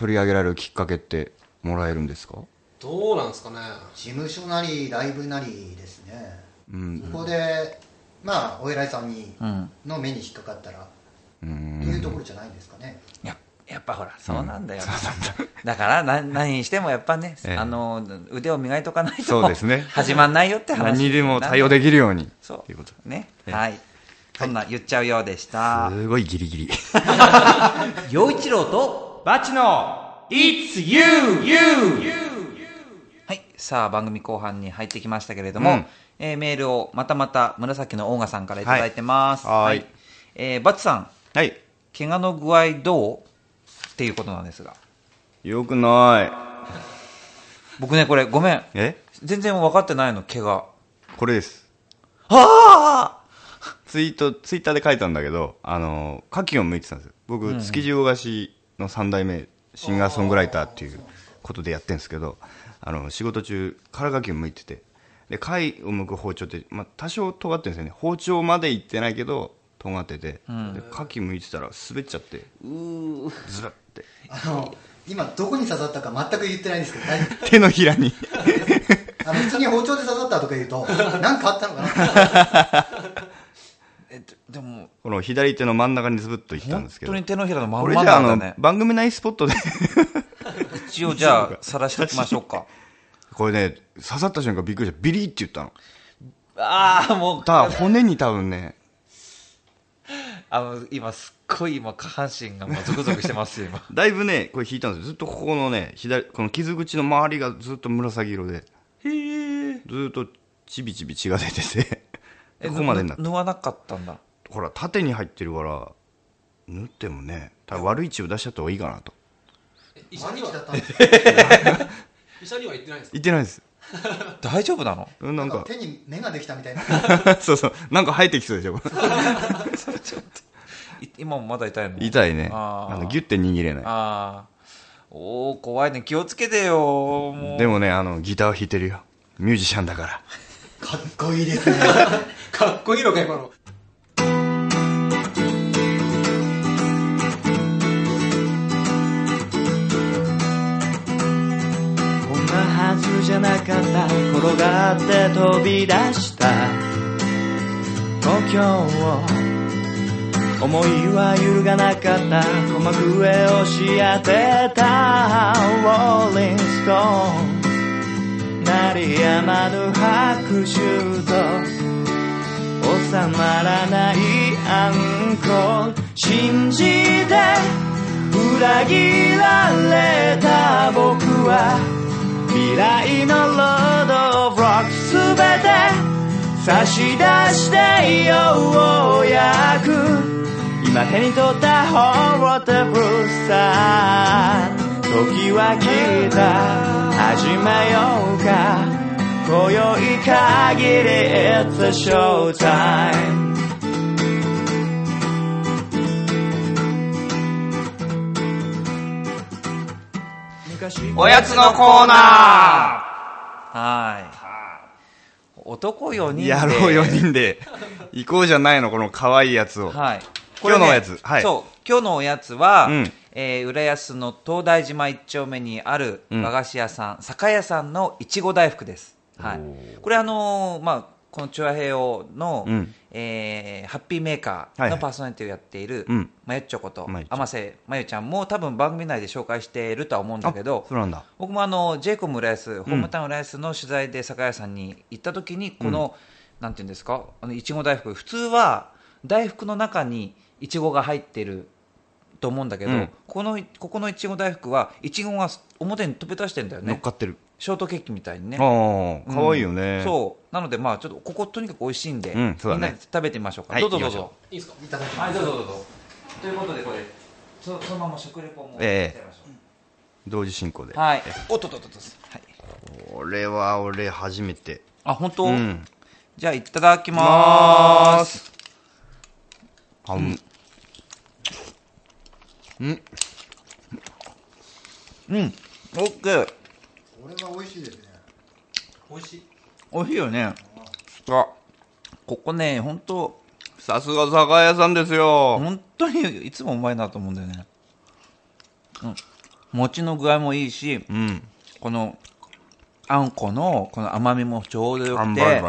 B: 取り上げられるきっかけってもらえるんですか？
D: どうなんですかね。
E: 事務所なりライブなりですね、
B: うん。
E: そこでまあお偉いさんに、
A: うん
E: の目に引っかかったら
B: う
E: っていうんところじゃないですかね、
A: ややっぱほらそうなんだよ、(laughs) だからな何にしてもやっぱね、
B: ええ。
A: あの腕を磨いとかないと
B: そうですね。
A: 始まんないよって話
B: 何にでも対応できるように。
A: そう。
B: ということ。
A: ね。
B: ええ。
A: はい。そんな言っちゃうようでした、
B: すごいギリギリ。(laughs)
G: 陽一郎とバチの It's You! You!
A: はいさあ番組後半に入ってきましたけれども、
B: うん。
A: えーメールをまたまた紫のオーガさんからいただいてます。
B: はい。はい。
A: えーバツさん
B: はい。
A: 怪我の具合どうっていうことなんですが。
B: よくない。
A: 僕ねこれごめん。
B: え？
A: 全然分かってないの怪我。
B: これです。
A: あ
B: ツイートツイッターで書いたんだけどあの牡蠣を剥いてたんですよ。僕、築地大菓子の3代目シンガーソングライターっていうことでやってるんですけどあの仕事中空牡蠣を剥いててで貝を剥く包丁って、まあ、多少尖ってるんですよね。包丁までいってないけど尖ってて、で牡蠣剥いてたら滑っちゃってうー。ズラって。
E: あの今どこに刺さったか全く言ってないんですけど (laughs)
B: 手のひらに。
E: 夫あの普通に包丁で刺さったとか言うと何かあったのかな
A: えでも
B: この左手の真ん中にズブッといったんですけど。
A: 本当に手のひらのまん
B: これ
A: ま
B: じゃああの番組内スポットで。(laughs)
A: 一応じゃあ晒しておきましょうか。
B: これね刺さった瞬間びっくりしたビリって言ったの。
A: ああもう。
B: ただ骨に多分ね。
A: あの今すっごい今下半身がもうゾクゾクしてますよ今。(laughs)
B: だいぶねこれ引いたんですよ。ずっとここのね左この傷口の周りがずっと紫色で。ずっとちびちび血が出ててここまでになって。
A: ぬ縫わなかったんだ。
B: ほら縦に入ってるから縫ってもね多分悪い血を出しちゃった方がいいかなと。
D: え医者には？
E: 毎日だったんです
D: 医者には言ってないんですか？
B: 言ってないです。(laughs)
A: 大丈夫なの？
B: うんなんか
E: 手に目ができたみたいな。(laughs)
B: そうそう。なんか生えてきそうでしょ？(laughs)
A: い今もまだ痛いの？
B: 痛いね。
A: あ
B: のギュッて握れない。
A: ああおお怖いね。気をつけてよ。
B: でもねあのギターを弾いてるよ。ミュージシャンだから。
E: かっこいいですね
D: かっこいいのか今の。
C: こんなはずじゃなかった。転がって飛び出した。東京を思いは揺るがなかった。鼓膜笛をし当てた。ローリングストーン鳴りやまぬ拍手と収まらないアンコール信じて裏切られた僕は未来のロード・オブ・ロックすべて差し出してようやく今手に取ったホールテブルさ時は来た始めようか今宵限り It's a show time
A: おやつのコーナー。はい。男4人で。
B: やろう4人で行こうじゃないのこの可愛いやつを。
A: はい。
B: 今日のおやつ。はい。
A: そう今日のおやつは、
B: うん。
A: えー浦安の東大島一丁目にある
B: うん
A: 和菓子屋さん、酒屋さんのいちご大福です、はい、これあのーまあこのチュアヘヨの、
B: うん。
A: えーハッピーメーカー
B: はいはい。
A: のパーソナリティをやっている、
B: うん。
A: まゆっちょこと天瀬まゆちゃんも多分番組内で紹介しているとは思うんだけど僕もあの j コム浦安ホームタウン浦安の取材で酒屋さんに行った時にこの、なんていうんですかあのいちご大福。普通は大福の中にいちごが入ってると思うんだけど、
B: うん。
A: このここのいちご大福はいちごが表に飛び出してんだよね。
B: 乗っかってる
A: ショートケーキみたいにね。
B: ああ可愛いよね。
A: そう。なのでまあちょっとこことにかく美味しいんで、
B: うんそうだね。
A: みんなで食べてみましょうか、
B: はい
A: どうぞどうぞ。
D: いいですか？
E: いただきます
A: はいどうぞどうぞ。ということでこれそそのまま食レポも
B: ええ
A: しちゃいましょう。
B: 同時進行で。
A: はい。おっとっとっとっとはい。
B: これは俺初めて。
A: あ本当、
B: うん。
A: じゃあいただきまーす。
B: あうん。うん。
A: うん。オッケー。
E: これは美味しいですね
D: 美味しい
A: 美味しいよねあここね本当
B: さすが酒屋さんですよ。
A: 本当にいつもうまいなと思うんだよね、うん、餅の具合もいいし
B: うん。
A: このあんこのこの甘みもちょうどよくて
B: ね。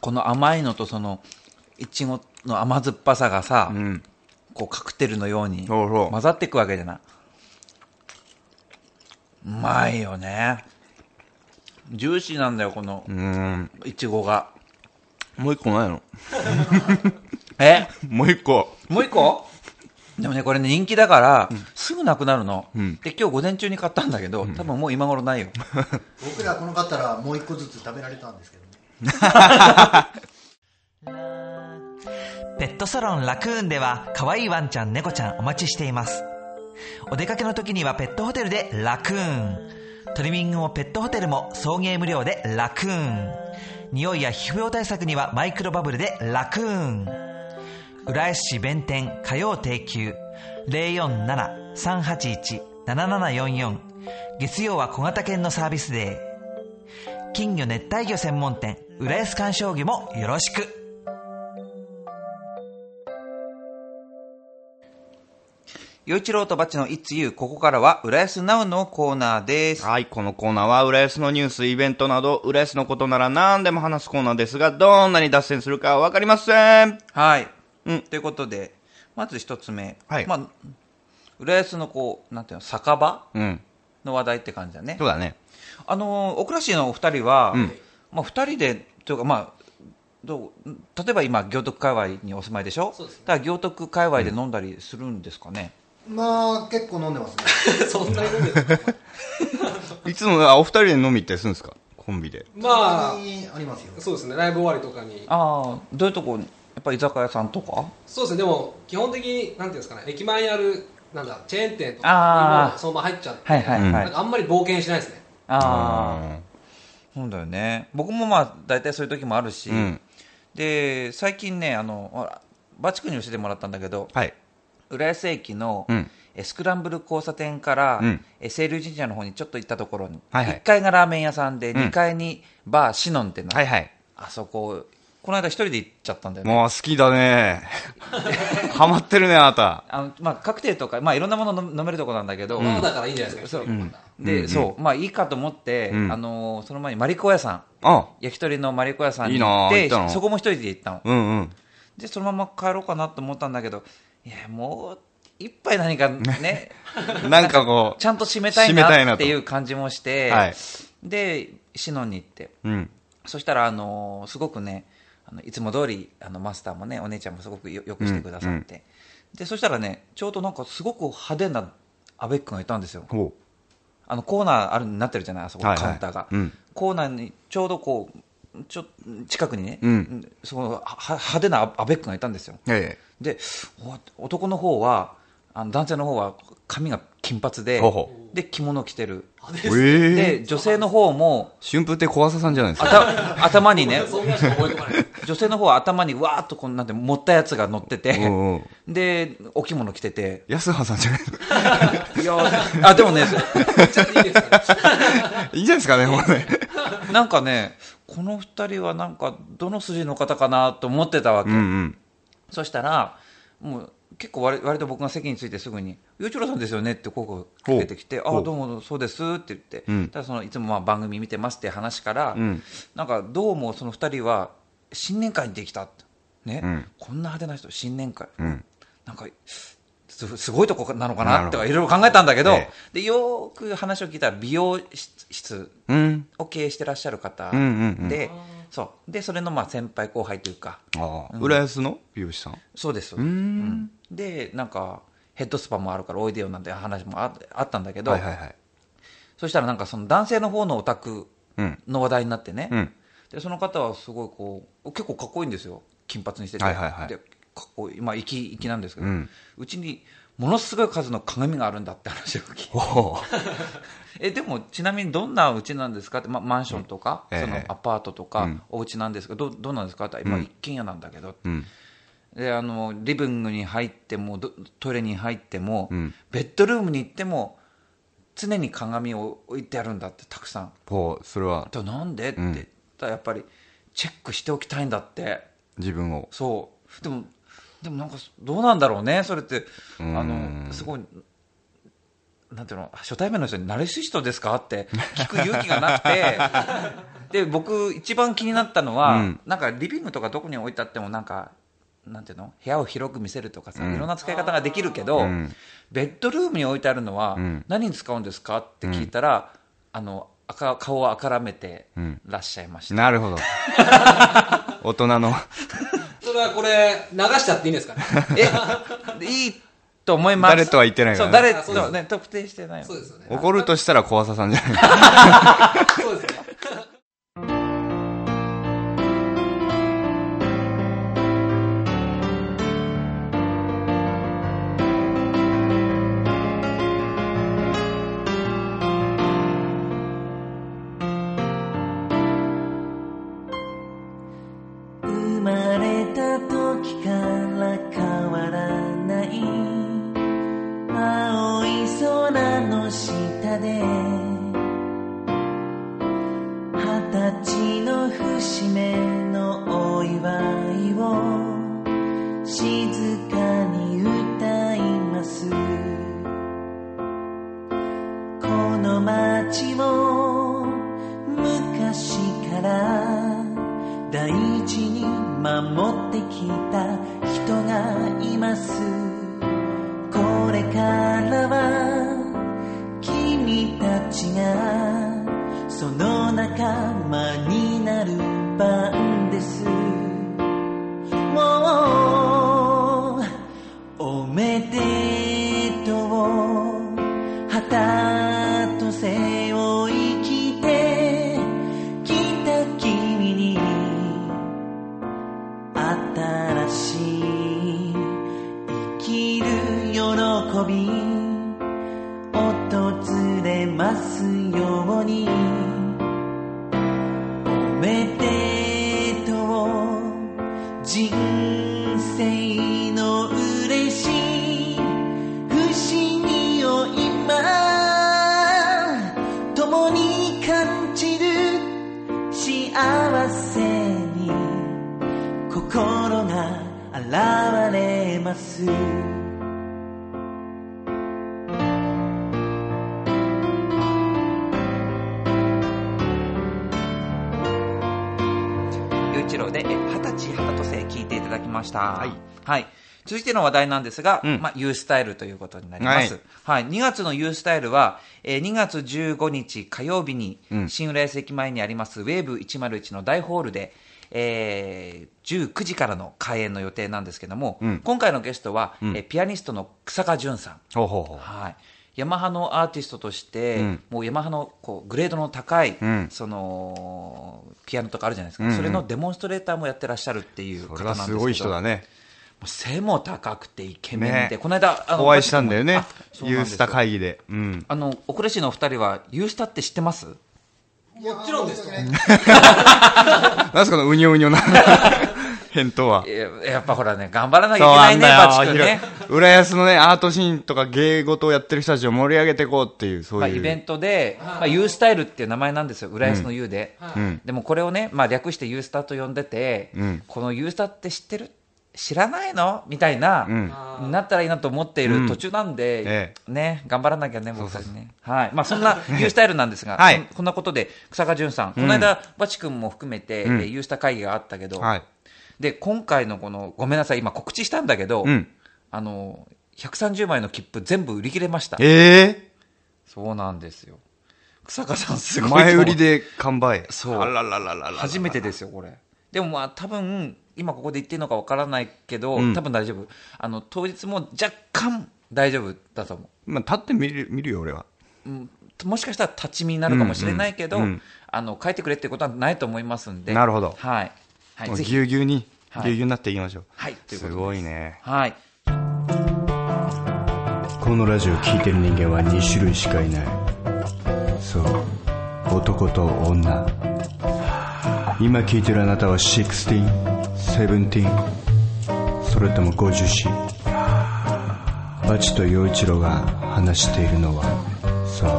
A: この甘いのとそのいちごの甘酸っぱさがさ、
B: うん。
A: こうカクテルのように混ざっていくわけじゃないうまいよね。ジューシーなんだよこの
B: うん。
A: いちごが。
B: もう一個ないの？(laughs)
A: え？
B: もう一個。
A: もう一個？でもねこれね人気だから、すぐなくなるの、
B: ん。
A: で今日午前中に買ったんだけど、多分もう今頃ないよ。(laughs)
E: 僕らこの買ったらもう一個ずつ食べられたんですけどね。(laughs)
G: ペットサロンラクーンでは可愛いワンちゃん猫ちゃんお待ちしていますお出かけの時にはペットホテルでラクーン。トリミングもペットホテルも送迎無料でラクーン。匂いや皮膚病対策にはマイクロバブルでラクーン。浦安市弁天火曜定休。047-381-7744月曜は小型犬のサービスデー。金魚熱帯魚専門店浦安鑑賞魚もよろしく。
A: 陽一郎とバッチの It's You ここからは浦安ナウのコーナーです。
B: はい、このコーナーは、浦安のニュース、イベントなど、浦安のことなら何でも話すコーナーですが、どんなに脱線するかわかりません。
A: はい、
B: うん。
A: ということでまず一つ目、
B: はい。
A: まあ、浦安のこうなんていうの酒場
B: うん。
A: の話題って感じだね。
B: そうだね。
A: あの小倉市のお二人は、
B: うん。
A: まあ、二人でというかまあどう例えば今行徳界隈にお住まいでしょ？
D: そうですね。
A: だから行徳界隈で飲んだりするんですかね、
E: まあ結構飲んでますね。(laughs)
D: そんなに飲んでる (laughs)
B: いつも、あお二人で飲み行ったりするんですか？コンビで。
D: まあ
E: にありますよ。
D: そうですね。ライブ終わりとかに。
A: ああどういうとこ？やっぱ居酒屋さんとか？
D: そうですね。でも基本的になんていうんですかね。駅前にあるなんだチェーン店とかにもそのまま入っちゃって、
A: はいはいはい、
D: あんまり冒険しないですね。
A: ああそうだよね。僕もまあ大体そういう時もあるし、
B: うん。
A: で最近ねあのほらバチ君に教えてもらったんだけど
B: はい。
A: 浦安駅の、
B: うん。
A: えスクランブル交差点から、
B: うん。
A: え清流神社の方にちょっと行ったところに、
B: はいはい。
A: 1階がラーメン屋さんで、
B: うん。
A: 2階にバーシノンってな、
B: はいはい。
A: あそここの間一人で行っちゃったんだよね。
B: もう好きだね。(laughs) ハマってるね、あなた。
A: あの、まあ、カクテルとか、まあ、いろんなもの飲飲めるところなんだけど、
D: まあだからいいんじゃないですか。
A: そう。
B: うん。
A: そう。まあいいかと思って、
B: うん。
A: あのーその前にマリコ屋さん。
B: あ。
A: 焼き鳥のマリコ屋さんに行って
B: あ行ったの。
A: そこも一人で行ったの。
B: うんうん。
A: でそのまま帰ろうかなと思ったんだけどいやもう一杯何かね (laughs)
B: なんかこ
A: ちゃんと締めたい
B: な
A: っていう感じもして、
B: はい。
A: でシノンに行って。
B: う。うん。
A: そしたら、あのーすごくねあのいつも通りあのマスターもねお姉ちゃんもすごくよよくしてくださって、でそしたらねちょうどなんかすごく派手なアベックがいたんですよ。
B: ほ
A: あのコーナーあるになってるじゃないあそこ、
B: はいはい。
A: カウンターが、
B: うん。
A: コーナーにちょうどこうちょ近くにね、
B: うん
A: そのは派手なアアベックがいたんですよ
B: う。え
A: でお男の方はあの男性の方は髪が金髪で
B: ほうほ
A: で着物を着てる
B: え。ええ。
A: で女性の方も
B: 春風亭小朝さんじゃないですか。
A: 頭頭にね女性の方は頭にわーっとこうなんて持ったやつが乗ってて。でお着物着てて
B: 安葉さんじゃない
A: いやあでもね
D: めっちゃいいですか？
B: いいんじゃないですかね、もうね。
A: なんかねこの二人はなんかどの筋の方かなと思ってたわけ、
B: うんうん。
A: そしたらもう結構割割と僕が席についてすぐに「陽一郎さんですよね」って声をかけてきて「
B: ほう
A: あどうもそうです」って言って、
B: うん。
A: ただそのいつもまあ番組見てますって話から、
B: うん。
A: なんかどうもその二人は新年会にできたって。ね、
B: うん。
A: こんな派手な人新年会、
B: うん。
A: なんかすすごいとこなのか
B: なるほど。
A: なってかいろいろ考えたんだけど、
B: え
A: でよーく話を聞いたら美容室
B: うん。
A: を経営してらっしゃる方で、そう。でそれのまあ先輩後輩というか。
B: 浦安の美容師さん？
A: そうです、
B: うーん。
A: でなんかヘッドスパもあるからおいでよなんて話もああったんだけど、
B: はいはいはい。
A: そしたらなんかその男性の方のお宅
B: うん。
A: の話題になってね、
B: うん。
A: でその方はすごいこう結構かっこいいんですよ。金髪にしてて、
B: はいはいはい
A: まあ粋粋なんですけど、
B: う
A: うんちにものすごい数の鏡があるんだって話を聞いて。(laughs) えでもちなみにどんなうちなんですかって、ま、マンションとか、
B: うんええ。
A: そのアパートとか、
B: うん。
A: お家なんですかどどうなんですか？って、まあ、一軒家なんだけど、
B: うん。
A: であのリビングに入ってもどトイレに入っても、
B: うん。
A: ベッドルームに行っても常に鏡を置いてあるんだってたくさん。
B: ほう、それは。
A: なんで？って
B: うん
A: 言ったらやっぱりチェックしておきたいんだって。
B: 自分を。
A: そう。でもでもなんかどうなんだろうね。それってあ
B: ん。
A: のすごいなんていうの初対面の人に「ナルシストですか?」って (laughs) 聞く勇気がなくて。で僕一番気になったのは、
B: うん。
A: なんかリビングとかどこに置いてあってもなんかなんていうの部屋を広く見せるとかさ、いろんな使い方ができるけど、
B: うん。
A: ベッドルームに置いてあるのは、
B: ん。
A: 何に使うんですかって聞いたら、あの赤顔をあからめて
B: ん。
A: らっしゃいました、
B: なるほど。(laughs) 大人の。
C: それはこれ流しちゃっていいんですかね？(laughs)
A: え？いいと思います。
B: 誰とは言ってないからね。
A: そう誰
C: あそうです
A: とね特定してないの
C: そうですよね。
B: 怒るとしたら小朝さんじゃない？(laughs)
C: そうです
H: 人生の嬉しい不思議を今共に感じる幸せに心が現れます。
A: ました。はい、続いての話題なんですが、
B: うん。
A: まあ、ユースタイルということになります、はい。2月のユースタイルは、えー2月15日火曜日に、
B: うん。
A: 新浦安駅前にありますウェーブ101の大ホールで、えー19時からの開演の予定なんですけども、
B: うん。
A: 今回のゲストは、
B: うん。
A: えーピアニストの草加淳さん。
B: ほうほうほう。
A: はい、ヤマハのアーティストとして、
B: うん。
A: もうヤマハのこうグレードの高い、
B: うん。
A: そのピアノとかあるじゃないですか、
B: うんうん。
A: それのデモンストレーターもやってらっしゃるっていう
B: そ
A: 方なんですけど。
B: れはすごい人だね。
A: もう背も高くてイケメンで、
B: ね。
A: この間あの
B: お会いしたんだよね。ユースタ会議で。うん。
A: あの奥レ市のお二人はユースタって知ってます？
C: もちろんですよ。
D: ね
B: なんすかのうにょうにょな (laughs) 返答は。
A: ややっぱほらね頑張らなきゃいけないねバチ君ね、
B: 浦安のねアートシーンとか芸事をやってる人たちを盛り上げていこうっていうそう
A: まあ、
B: いう
A: イベントで、まあ、ユースタイルっていう名前なんですよ。浦安の U で、
B: うん。
A: でもこれをね、まあ、略してユースタと呼んでて、
B: うん。
A: このユースタって知ってる？知らないの？みたいな、
B: うん。
A: なったらいいなと思っている途中なんで、
B: え
A: ね、頑張らなきゃね、僕たちね。はい。まあ、そんなユースタイルなんですが、
B: はい。
A: こんなことで、草加淳さん、この間、バチ君も含めて、
B: うん。
A: えーユースタ会議があったけど、
B: はい
A: で、今回のこの、ごめんなさい、今告知したんだけど、
B: うん
A: あの、130枚の切符全部売り切れました。
B: え
A: そうなんですよ。草加さんすご
B: え
A: い。
B: 前売りで完売
A: そう
B: あらららら
A: 初めてですよ、これ。でもまあ、多分今ここで言っていいのかわからないけど、
B: うん
A: 多分大丈夫。あの、当日も若干大丈夫だと思
B: まあ立ってみる見るよ俺は
A: う。うん、もしかしたら立ち見になるかもしれないけど、
B: うんうんうん
A: あの、書いてくれってことはないと思いますんで。
B: なるほど
A: はい。はい。
B: ぎゅうぎゅうに
A: はい
B: ぎゅうぎゅうになっていきましょう
A: はい、
B: す
A: とで
B: ごいね
A: はい。
I: このラジオ聞いてる人間は2種類しかいないそう男と女今聞いてるあなたは 16?17? それとも50歳バチと陽一郎が話しているのはそう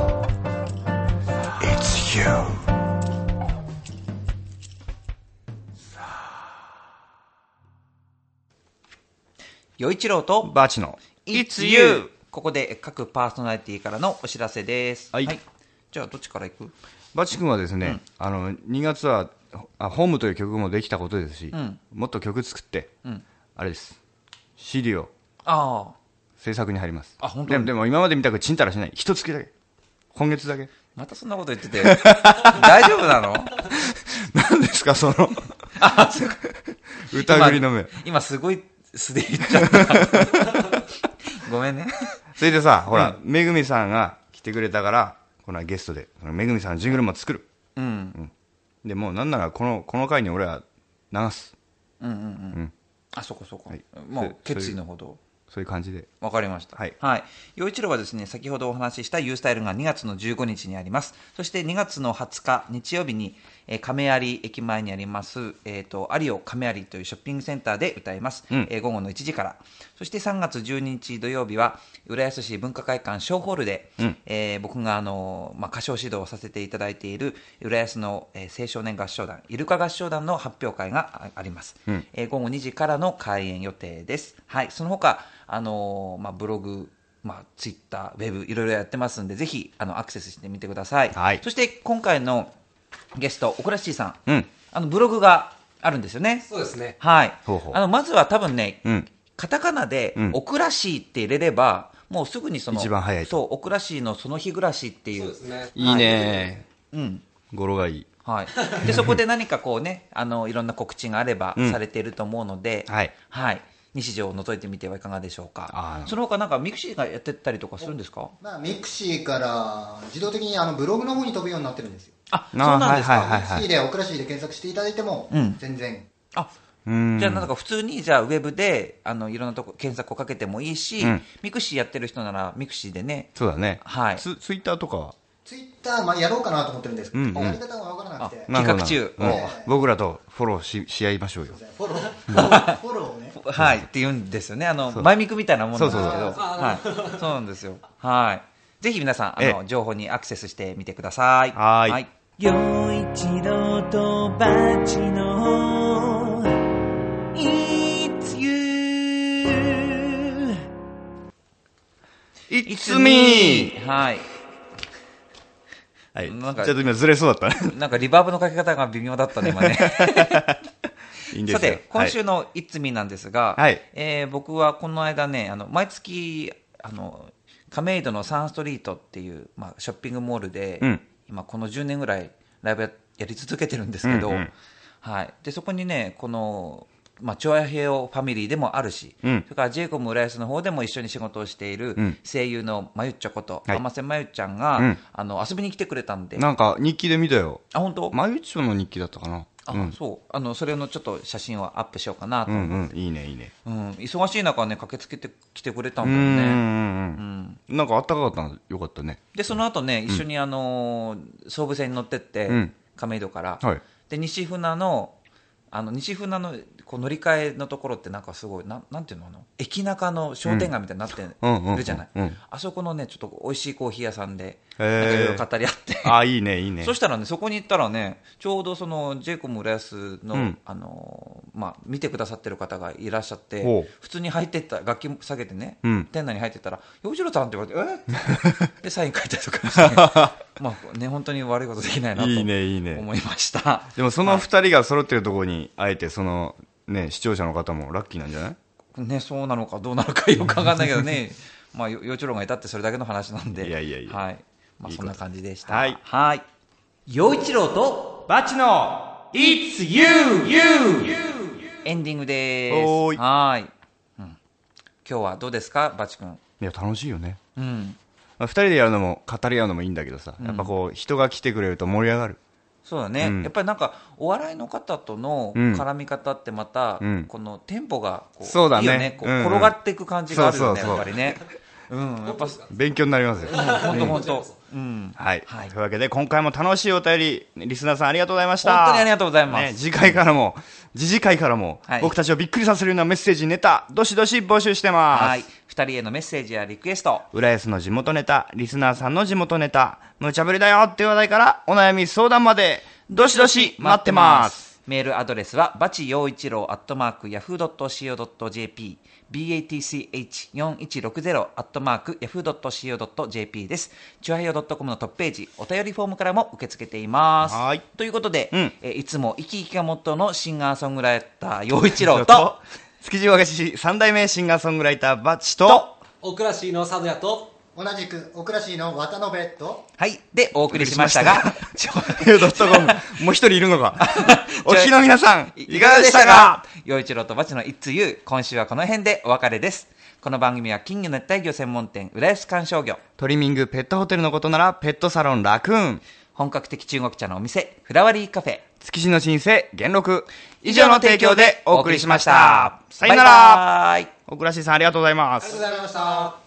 I: It's you
A: 与一郎と
B: バチの。
A: It's You! ここで各パーソナリティからのお知らせです。
B: はい。
A: じゃあ、どっちからいく？
B: バチ君はですね、あの2月はあホームという曲もできたことですし、
A: ん。
B: もっと曲作って、
A: ん。
B: あれです。CD を
A: あ
B: 制作に入ります。
A: あ本当
B: でもでも今までみたくちんたらしない。一月だけ。今月だけ。
A: あ、またそんなこと言ってて、(laughs) 大丈夫なの？(laughs)
B: 何ですかその。(laughs) 疑りの目。
A: 今今すごい素で言っちゃった。(laughs) ごめんね。
B: それでさほら、めぐみさんが来てくれたからこのゲストでそのめぐみさんのジングルも作る
A: うん。
B: でもうなんならこのこの回に俺は流す
A: うんうんうん。あ、そこそこ
B: はい。
A: もう決意のほど。
B: そういう感じで
A: わかりました。
B: はい
A: はい。陽一郎はですね、先ほどお話しした U スタイルが2月の15日にあります。そして2月の20日日曜日に、えー亀有駅前にあります、えっ、と、有オ亀有というショッピングセンターで歌います。
B: うん
A: えー午後の1時から。そして3月12日土曜日は、浦安市文化会館小ホールで、
B: うん
A: えー僕があの、まあ、歌唱指導をさせていただいている浦安の、えー青少年合唱団、イルカ合唱団の発表会がああります、
B: うん
A: えー午後2時からの開演予定です。はい、その他、あのーまあ、ブログ、まあ、ツイッター、ウェブ、いろいろやってますんで、ぜひ、あの、アクセスしてみてください。
B: はい
A: そして、今回のゲスト、オクラッシーさん、
B: うん
A: あの、ブログがあるんですよね。
D: そうですね。
A: はい。
B: ほうほう
A: あの、まずは多分ね、
B: うん
A: カタカナで
B: うん、
A: オクラシーって入れれば、もうすぐにその、
B: 一番早いと
A: そう、オクラシーのその日暮らしっていう。
D: そうですね。
B: いいね
A: うん。
B: 語呂がいい
A: はい。で、そこで何かこうね、(laughs) あの、いろんな告知があれば
B: うん
A: されていると思うので、
B: はい
A: はい。日常を覗いてみてはいかがでしょうかその他なんかミクシーがやってたりとかするんですか？
E: まあ、ミクシーから自動的にあのブログの方に飛ぶようになってるんですよ。
A: あ、そうなんですか？
B: はいはい
E: ミクシーでオクラシーで検索していただいても、
A: うん。
E: 全然。
A: あ、
B: うん。
A: じゃあなんか普通にじゃあウェブであのいろんなとこ検索をかけてもいいし、
B: うん。
A: ミクシーやってる人ならミクシーでね、
B: そうだね。
A: はい。
B: ツツイッターとかは？
E: ツイッター、まあ、やろうかなと思ってるんですけど、
B: うんうん。
E: やり方がわからなくて、
A: あ企画中。
E: う
B: うん僕らとフォローしし合いましょうよ。
E: フォロー、フォロー。(laughs) フォローをね。
A: はい。って言うんですよね。あの
B: そう。
A: マイミクみたいなもんなんですけど、
B: そうそう。
A: はい、そうなんですよ。はい。ぜひ皆さんあ
B: え
A: の情報にアクセスしてみてください。
B: はーい
A: はい。
C: 陽一郎とバチの It's you
B: It's me!
A: はい。
B: はい、ち
A: なんか
B: ょっと今ずれそうだったね
A: なんかリバーブのかけ方が微妙だったね、今ね。(laughs)
B: いいんですよ
A: さて、今週の「いつみ」なんですが、
B: はい
A: えー僕はこの間ね、あの毎月あの、亀戸のサンストリートっていう、まあ、ショッピングモールで、
B: うん。
A: 今、この10年ぐらいライブややり続けてるんですけど、
B: うんうん
A: はい、でそこにね、この、まあ、チョアヘオファミリーでもあるし、
B: うん。
A: それからジェイコム浦安の方でも一緒に仕事をしている
B: うん。
A: 声優のまゆっちょこと、
B: はい。
A: 天瀬まゆちゃんが、
B: うん。
A: あの遊びに来てくれたんで、
B: なんか日記で見たよ。
A: あ本当、
B: まゆちょの日記だったかな
A: あ
B: うん。
A: そう。あのそれのちょっと写真をアップしようかなと
B: うん
A: 思って。
B: うんいいねいいね。
A: うん、忙しい中ね、駆けつけてきてくれた
B: うんんうん
A: だよね。
B: うん。うん。なんかあったかかったのよかったね。
A: で、その後ね、一緒にあのー総武線に乗ってって、
B: うん。
A: 亀戸から、
B: はい。
A: で、西船の、あの西船のこう乗り換えのところってなんかすごいなんなんていうのあの駅中の商店街みたいになってるじゃない、
B: うん。
A: あそこのねちょっと美味しいコーヒー屋さんで
B: へー。
A: なんかいろいろ語り合って。
B: あいいねいいね。(laughs)
A: そしたらね、そこに行ったらね、ちょうどその、ジェイコム浦安の、
B: うん。
A: あのー、まあ、見てくださってる方がいらっしゃって普通に入ってった、楽器下げてね、
B: うん。
A: 店内に入ってったら、洋次郎さんって言われて、え？(laughs) で、サイン書いたりとかして、(laughs) まあね、本当に悪いことできないなと
B: いいねいいね。
A: 思いました。
B: でもその二人が揃ってるところにあえてそのね視聴者の方もラッキーなんじゃない？
A: ね、そうなのかどうなのかよくわかんないけどね、(laughs) まあ、よ洋一郎がいたってそれだけの話なんで、
B: いやいやいや
A: はい。まあ、そんな感じでした。
B: はい
A: はい。洋一郎と、
G: バチの It's You! You!
A: エンディングです。
B: おーい
A: はーい、うん。今日はどうですか、バチ君？
B: いや楽しいよね
A: うん。
B: まあ二人でやるのも語り合うのもいいんだけどさやっぱこう人が来てくれると盛り上がる
A: そうだね、
B: うん。
A: やっぱりなんかお笑いの方との
B: うん。
A: 絡み方ってまた、
B: うん。
A: このテンポがこう
B: そうだね。
A: いいよね。こう転がっていく感じがあるよね、
B: そうそうそう。
A: やっぱりねうんやっぱ
B: 勉強になりますよ。
A: 本当本当。うん。
B: はい、
A: はい。
B: というわけで今回も楽しいお便りリスナーさんありがとうございました。
A: 本当にありがとうございます。
B: ね、次回からも次次回からも、
A: はい。
B: 僕たちをびっくりさせるようなメッセージネタどしどし募集してます、
A: はい。2人へのメッセージやリクエスト。
B: 浦安の地元ネタリスナーさんの地元ネタ無茶ぶりだよっていう話題からお悩み相談までどしどし待ってます。
A: メールアドレスは、バチ陽一郎アットマーク、ヤフー .co.jp、batch4160 アットマーク、ヤフー .co.jp です。チュアヘヨ .com のトップページ、お便りフォームからも受け付けています。
B: はい。
A: ということで、
B: うん。
A: えーいつも生き生きがモットーのシンガーソングライター、陽一郎と、(laughs)
B: 築地和菓子三代目シンガーソングライターバッチと
A: と、
D: オクラシーの佐渡屋と
E: 同じくオクラシーの渡辺と
A: はい、で、お送りしましたが、ちょ (laughs)
B: ドットコムもう一人いるのか。(laughs) お聞きの皆さんいかがでしたか？
A: 陽一郎とバチの一通ゆ今週はこの辺でお別れです。この番組は金魚熱帯魚専門店、浦安観賞魚、
B: トリミングペットホテルのことならペットサロンラクーン。
A: 本格的中国茶のお店、フラワリーカフェ、
B: 築地の新生元禄。以上の提供でお送りしました。さよなら
A: バイバーイ。
B: オクラシーさんありがとうございます。
D: ありがとうございました